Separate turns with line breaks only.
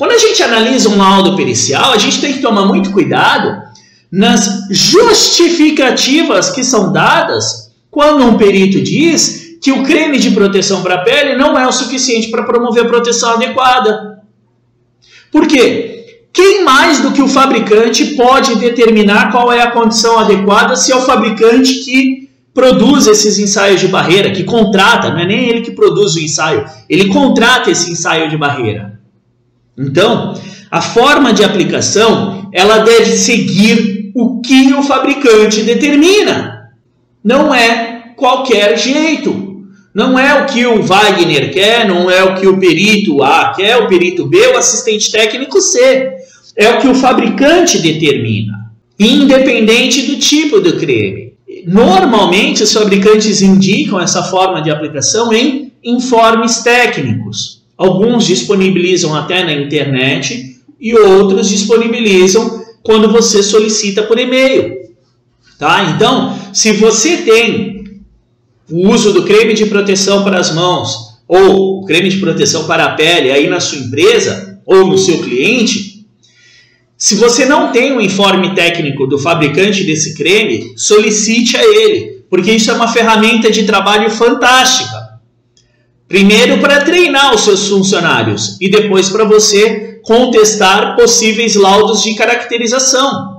Quando a gente analisa um laudo pericial, a gente tem que tomar muito cuidado nas justificativas que são dadas quando um perito diz que o creme de proteção para a pele não é o suficiente para promover a proteção adequada. Por quê? Quem mais do que o fabricante pode determinar qual é a condição adequada se é o fabricante que produz esses ensaios de barreira, que contrata, não é nem ele que produz o ensaio, ele contrata esse ensaio de barreira. Então, a forma de aplicação, ela deve seguir o que o fabricante determina. Não é qualquer jeito. Não é o que o Wagner quer, não é o que o perito A quer, o perito B, o assistente técnico C. É o que o fabricante determina, independente do tipo do creme. Normalmente, os fabricantes indicam essa forma de aplicação em informes técnicos. Alguns disponibilizam até na internet e outros disponibilizam quando você solicita por e-mail. Tá? Então, se você tem o uso do creme de proteção para as mãos ou creme de proteção para a pele aí na sua empresa ou no seu cliente, se você não tem um informe técnico do fabricante desse creme, solicite a ele, porque isso é uma ferramenta de trabalho fantástica. Primeiro para treinar os seus funcionários e depois para você contestar possíveis laudos de caracterização.